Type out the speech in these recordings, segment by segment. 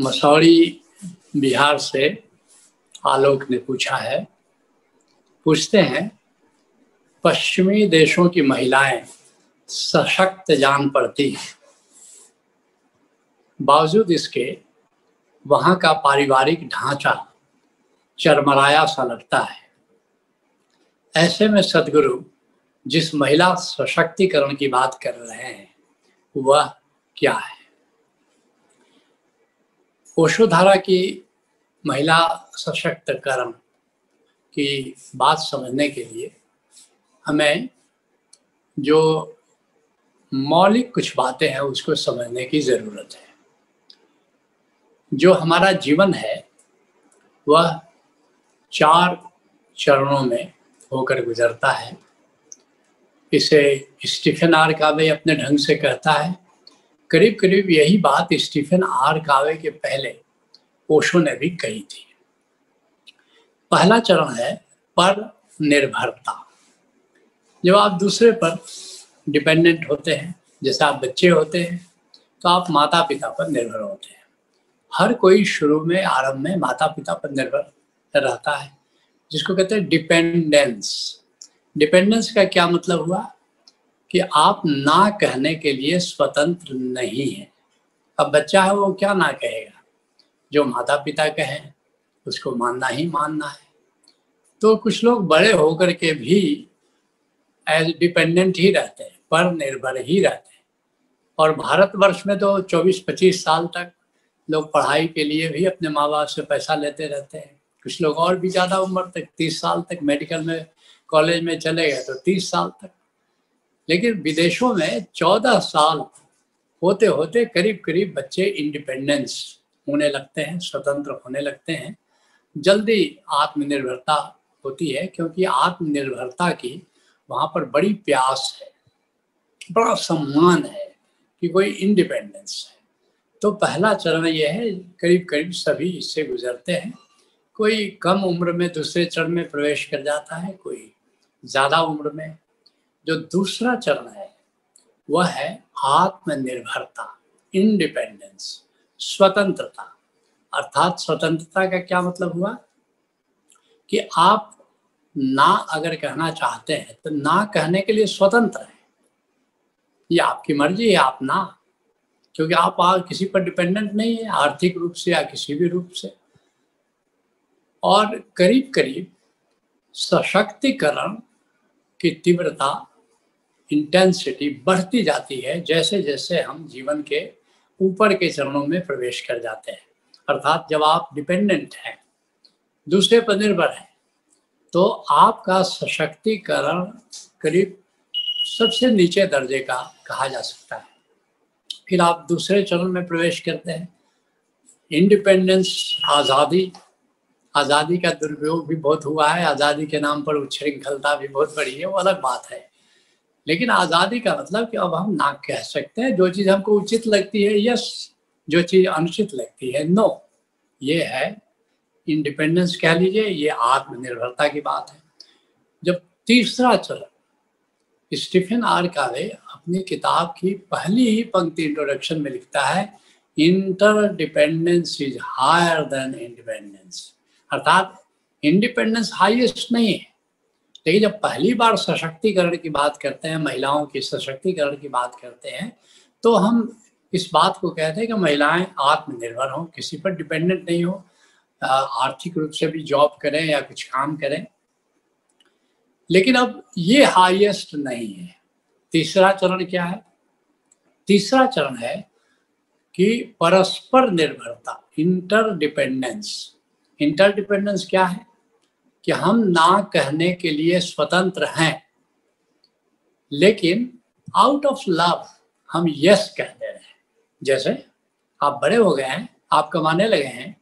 मसौड़ी बिहार से आलोक ने पूछा है, पूछते हैं, पश्चिमी देशों की महिलाएँ सशक्त जान पड़ती हैं। बावजूद इसके, वहाँ का पारिवारिक ढांचा चरमराया सा लगता है। ऐसे में सदगुरु जिस महिला सशक्तिकरण की बात कर रहे हैं, वह क्या है? ओशोधारा की महिला सशक्तिकरण की बात समझने के लिए हमें जो मौलिक कुछ बातें हैं, उसको समझने की ज़रूरत है। जो हमारा जीवन है, वह चार चरणों में होकर गुजरता है। इसे स्टीफन आर कावे अपने ढंग से कहता है करीब करीब यही बात स्टीफन आर कावे के पहले ओशो ने भी कही थी। पहला चरण है पर निर्भरता। जब आप दूसरे पर डिपेंडेंट होते हैं, जैसे आप बच्चे होते हैं तो आप माता पिता पर निर्भर होते हैं। हर कोई शुरू में, आरंभ में माता पिता पर निर्भर रहता है, जिसको कहते हैं डिपेंडेंस डिपेंडेंस का क्या मतलब हुआ? कि आप ना कहने के लिए स्वतंत्र नहीं है। अब बच्चा है, वो क्या ना कहेगा? जो माता पिता कहें, उसको मानना ही मानना है। तो कुछ लोग बड़े होकर के भी एज डिपेंडेंट ही रहते हैं, पर निर्भर ही रहते हैं। और भारतवर्ष में तो 24-25 साल तक लोग पढ़ाई के लिए भी अपने माँ बाप से पैसा लेते रहते हैं। कुछ लोग और भी ज़्यादा उम्र तक, तीस साल तक मेडिकल में, कॉलेज में चले गए तो तीस साल तक लेकिन विदेशों में चौदह साल होते होते करीब करीब बच्चे इंडिपेंडेंस होने लगते हैं, स्वतंत्र होने लगते हैं। जल्दी आत्मनिर्भरता होती है, क्योंकि आत्मनिर्भरता की वहाँ पर बड़ी प्यास है, बड़ा सम्मान है कि कोई इंडिपेंडेंस है। तो पहला चरण यह है करीब करीब सभी इससे गुजरते हैं। कोई कम उम्र में दूसरे चरण में प्रवेश कर जाता है, कोई ज़्यादा उम्र में जो दूसरा चरण है, वह है आत्मनिर्भरता इंडिपेंडेंस स्वतंत्रता। अर्थात स्वतंत्रता का क्या मतलब हुआ? कि आप ना अगर कहना चाहते हैं तो ना कहने के लिए स्वतंत्र है। ये आपकी मर्ज़ी है, आप ना। क्योंकि आप किसी पर डिपेंडेंट नहीं है, आर्थिक रूप से या किसी भी रूप से। और करीब करीब सशक्तिकरण की तीव्रता इंटेंसिटी बढ़ती जाती है जैसे जैसे हम जीवन के ऊपर के चरणों में प्रवेश कर जाते हैं। अर्थात जब आप डिपेंडेंट हैं, दूसरे पर निर्भर हैं तो आपका सशक्तिकरण करीब सबसे नीचे दर्जे का कहा जा सकता है। फिर आप दूसरे चरण में प्रवेश करते हैं। इंडिपेंडेंस आज़ादी आज़ादी का दुरुपयोग भी बहुत हुआ है, आज़ादी के नाम पर उच्छृंखलता भी बहुत बड़ी है, वो अलग बात है। लेकिन आज़ादी का मतलब कि अब हम ना कह सकते हैं, जो चीज़ हमको उचित लगती है यस जो चीज़ अनुचित लगती है नो ये है इंडिपेंडेंस कह लीजिए, ये आत्मनिर्भरता की बात है। जब तीसरा चरण, स्टीफन आर कावे अपनी किताब की पहली ही पंक्ति इंट्रोडक्शन में लिखता है interdependence is higher than independence अर्थात इंडिपेंडेंस हाईएस्ट नहीं है। लेकिन जब पहली बार सशक्तिकरण की बात करते हैं, महिलाओं की सशक्तिकरण की बात करते हैं तो हम इस बात को कहते हैं कि महिलाएँ आत्मनिर्भर हों, किसी पर डिपेंडेंट नहीं हो आर्थिक रूप से भी जॉब करें या कुछ काम करें। लेकिन अब ये हाईएस्ट नहीं है। तीसरा चरण क्या है? तीसरा चरण है कि परस्पर निर्भरता, इंटरडिपेंडेंस। इंटरडिपेंडेंस क्या है? कि हम ना कहने के लिए स्वतंत्र हैं, लेकिन आउट ऑफ़ लव हम यस कह दे रहे हैं। जैसे आप बड़े हो गए हैं, आप कमाने लगे हैं,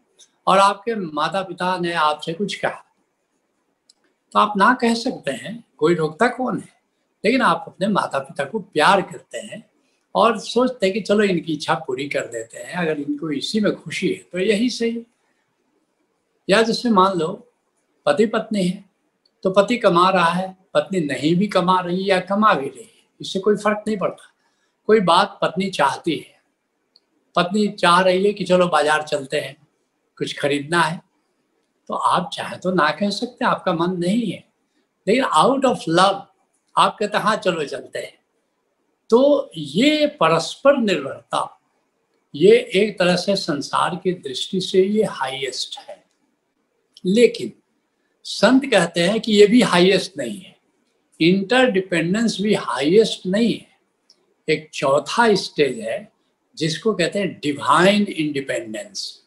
और आपके माता पिता ने आपसे कुछ कहा तो आप ना कह सकते हैं, कोई रोकता कौन है? लेकिन आप अपने माता पिता को प्यार करते हैं और सोचते हैं कि चलो इनकी इच्छा पूरी कर देते हैं, अगर इनको इसी में खुशी है तो यही सही। या जैसे मान लो पति पत्नी है तो पति कमा रहा है, पत्नी नहीं भी कमा रही या कमा भी रही है, इससे कोई फ़र्क नहीं पड़ता। कोई बात पत्नी चाहती है, पत्नी चाह रही है कि चलो बाज़ार चलते हैं, कुछ खरीदना है तो आप चाहे तो ना कह सकते, आपका मन नहीं है। लेकिन आउट ऑफ़ लव आप कहते हाँ चलो चलते हैं। तो ये परस्पर निर्भरता, ये एक तरह से संसार की दृष्टि से ये हाईएस्ट है। लेकिन संत कहते हैं कि ये भी हाईएस्ट नहीं है। इंटरडिपेंडेंस भी हाईएस्ट नहीं है। एक चौथा स्टेज है, जिसको कहते हैं डिवाइन इंडिपेंडेंस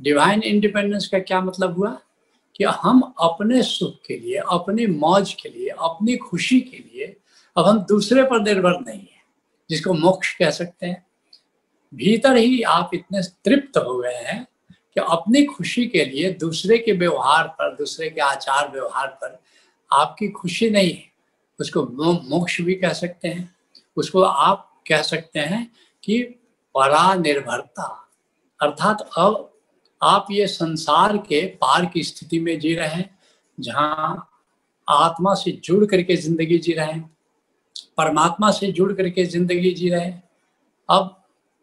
डिवाइन इंडिपेंडेंस का क्या मतलब हुआ? कि हम अपने सुख के लिए, अपनी मौज के लिए, अपनी खुशी के लिए अब हम दूसरे पर निर्भर नहीं है, जिसको मोक्ष कह सकते हैं। भीतर ही आप इतने तृप्त हो गए हैं कि अपनी खुशी के लिए दूसरे के व्यवहार पर, दूसरे के आचार व्यवहार पर आपकी खुशी नहीं है। उसको मोक्ष भी कह सकते हैं। उसको आप कह सकते हैं कि परा निर्भरता अर्थात अब आप ये संसार के पार की स्थिति में जी रहे हैं, जहाँ आत्मा से जुड़ करके ज़िंदगी जी रहे हैं, परमात्मा से जुड़ करके ज़िंदगी जी रहे हैं। अब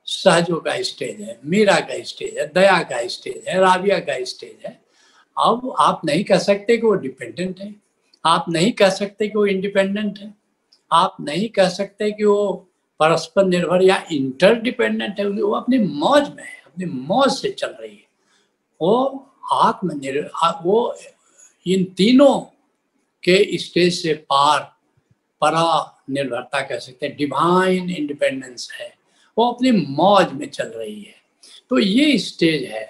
सहजों का स्टेज है, मीरा का स्टेज है, दया का स्टेज है राबिया का स्टेज है। अब आप नहीं कह सकते कि वो डिपेंडेंट है। आप नहीं कह सकते कि वो इंडिपेंडेंट है। आप नहीं कह सकते कि वो परस्पर निर्भर या इंटरडिपेंडेंट है। वो अपनी मौज में है, अपनी मौज से चल रही है। वो आत्मनिर्भर वो इन तीनों के स्टेज से पार परा निर्भरता कह सकते हैं। डिवाइन इंडिपेंडेंस है। वो अपनी मौज में चल रही है। तो ये स्टेज है।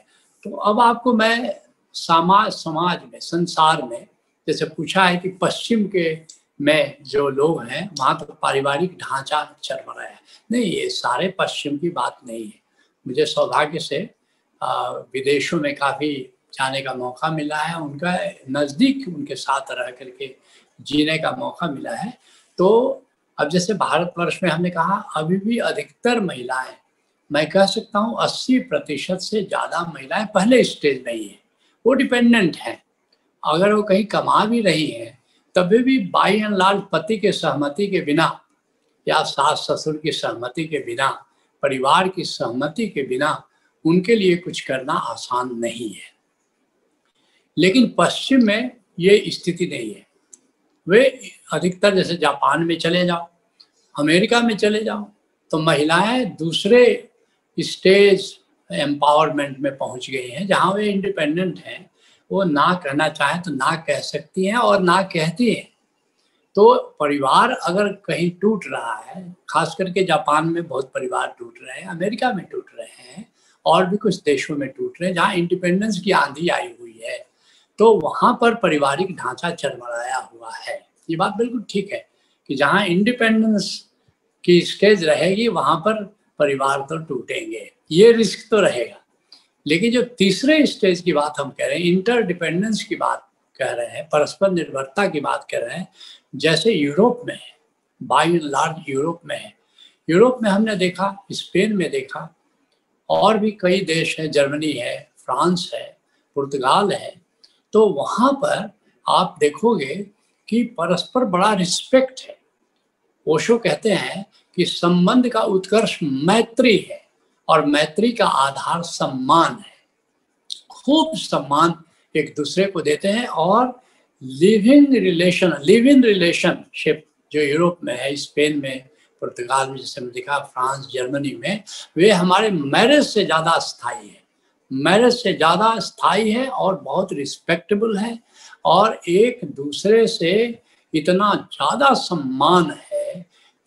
तो अब आपको मैं समाज समाज में, संसार में जैसे पूछा है कि पश्चिम के में जो लोग हैं, वहाँ तो पारिवारिक ढांचा चल रहा है। नहीं, ये सारे पश्चिम की बात नहीं है। मुझे सौभाग्य से विदेशों में काफ़ी जाने का मौका मिला है। उनका नज़दीक उनके साथ रह करके जीने का मौका मिला है। तो अब जैसे भारतवर्ष में हमने कहा, अभी भी अधिकतर महिलाएँ, मैं कह सकता हूँ, अस्सी प्रतिशत से ज़्यादा महिलाएँ पहले स्टेज नहीं है। वो डिपेंडेंट हैं। अगर वो कहीं कमा भी रही हैं तभी भी बाई एंड लार्ज पति के सहमति के बिना या सास ससुर की सहमति के बिना, परिवार की सहमति के बिना उनके लिए कुछ करना आसान नहीं है। लेकिन पश्चिम में ये स्थिति नहीं है। वे अधिकतर जैसे जापान में चले जाओ, अमेरिका में चले जाओ तो महिलाएँ दूसरे स्टेज एम्पावरमेंट में पहुँच गई हैं, जहाँ वे इंडिपेंडेंट हैं। वो ना कहना चाहे तो ना कह सकती हैं और ना कहती हैं। तो परिवार अगर कहीं टूट रहा है, खास करके जापान में बहुत परिवार टूट रहे हैं, अमेरिका में टूट रहे हैं, और भी कुछ देशों में टूट रहे हैं, जहाँ इंडिपेंडेंस की आंधी आई हुई है तो वहाँ पर पारिवारिक ढांचा चरमराया हुआ है। ये बात बिल्कुल ठीक है कि जहाँ इंडिपेंडेंस की स्टेज रहेगी, वहाँ पर परिवार तो टूटेंगे। ये रिस्क तो रहेगा। लेकिन जो तीसरे स्टेज की बात हम कह रहे हैं इंटरडिपेंडेंस की बात कह रहे हैं, परस्पर निर्भरता की बात कर रहे हैं, जैसे यूरोप में है बाई लार्ज यूरोप में है। यूरोप में हमने देखा, स्पेन में देखा, और भी कई देश है, जर्मनी है, फ्रांस है, पुर्तगाल है तो वहाँ पर आप देखोगे कि परस्पर बड़ा रिस्पेक्ट है। ओशो कहते हैं कि संबंध का उत्कर्ष मैत्री है और मैत्री का आधार सम्मान है। खूब सम्मान एक दूसरे को देते हैं और living relation live in relationship जो यूरोप में है, स्पेन में, पुर्तगाल में, जैसे हमने दिखा, फ्रांस, जर्मनी में, वे हमारे मैरिज से ज़्यादा स्थायी है। मैरिज से ज़्यादा स्थायी है और बहुत रिस्पेक्टेबल है। और एक दूसरे से इतना ज़्यादा सम्मान है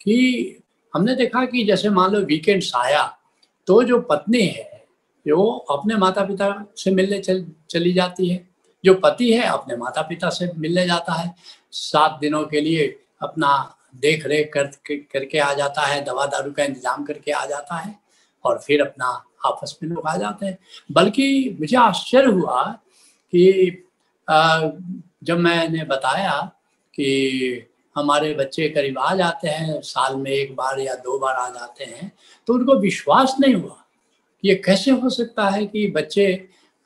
कि हमने देखा कि जैसे मान लो वीकेंड्स आया तो जो पत्नी है, वो अपने माता पिता से मिलने चल, चली जाती है। जो पति है, अपने माता पिता से मिलने जाता है। सात दिनों के लिए अपना देख रेख कर, करके आ जाता है दवा दारू का इंतज़ाम करके आ जाता है और फिर अपना आपस में लोग आ जाते हैं। बल्कि मुझे आश्चर्य हुआ कि जब मैंने बताया कि हमारे बच्चे करीब आ जाते हैं, साल में एक बार या दो बार आ जाते हैं तो उनको विश्वास नहीं हुआ ये कैसे हो सकता है कि बच्चे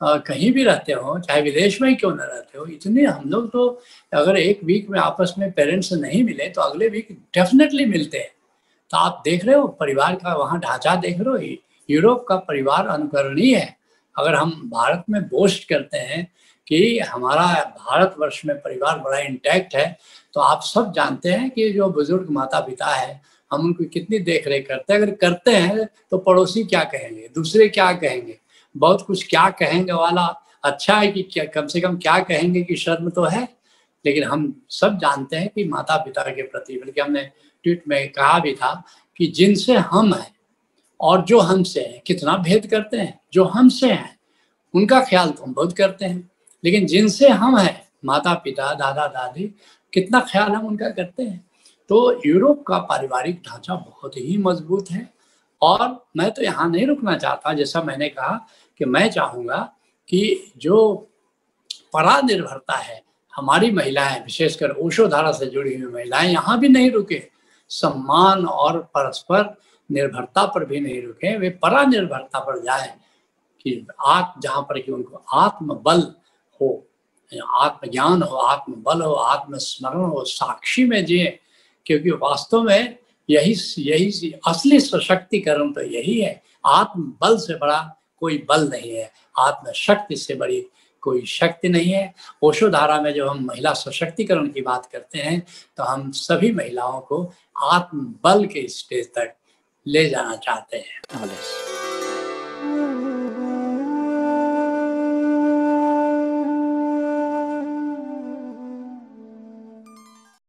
कहीं भी रहते हो, चाहे विदेश में ही क्यों ना रहते हो, इतने हम लोग तो अगर एक वीक में आपस में पेरेंट्स नहीं मिले तो अगले वीक डेफिनेटली मिलते हैं। तो आप देख रहे हो, परिवार का वहाँ ढांचा देख रहे हो, यूरोप का परिवार अनुकरणीय है। अगर हम भारत में बोस्ट करते हैं कि हमारा भारतवर्ष में परिवार बड़ा इंटैक्ट है तो आप सब जानते हैं कि जो बुज़ुर्ग माता पिता है, हम उनको कितनी देख रेख करते हैं। अगर करते हैं तो पड़ोसी क्या कहेंगे? दूसरे क्या कहेंगे? बहुत कुछ क्या कहेंगे वाला? अच्छा है कि क्या, कम से कम क्या कहेंगे कि शर्म तो है, लेकिन हम सब जानते हैं कि माता पिता के प्रति, बल्कि हमने ट्वीट में कहा भी था कि जिनसे हम हैं और जो हमसे हैं, कितना भेद करते हैं, जो हमसे हैं, उनका ख्याल तो हम बहुत करते हैं। लेकिन जिनसे हम हैं माता पिता दादा दादी कितना ख्याल हम उनका करते हैं। तो यूरोप का पारिवारिक ढांचा बहुत ही मज़बूत है और मैं तो यहाँ नहीं रुकना चाहता, जैसा मैंने कहा कि मैं चाहूँगा कि जो परा निर्भरता है, हमारी महिलाएँ, विशेषकर ओशो धारा से जुड़ी हुई महिलाएँ यहाँ भी नहीं रुके। सम्मान और परस्पर निर्भरता पर भी नहीं रुके, वे परा निर्भरता पर जाए कि आत्म जहाँ पर कि उनको आत्मबल हो आत्मज्ञान हो, आत्मबल हो, आत्मस्मरण हो, साक्षी में जिए, क्योंकि वास्तव में यही यही असली सशक्तिकरण तो यही है। आत्मबल से बड़ा कोई बल नहीं है। आत्मशक्ति से बड़ी कोई शक्ति नहीं है। ओशो धारा में जब हम महिला सशक्तिकरण की बात करते हैं तो हम सभी महिलाओं को आत्मबल के स्टेज तक ले जाना चाहते हैं।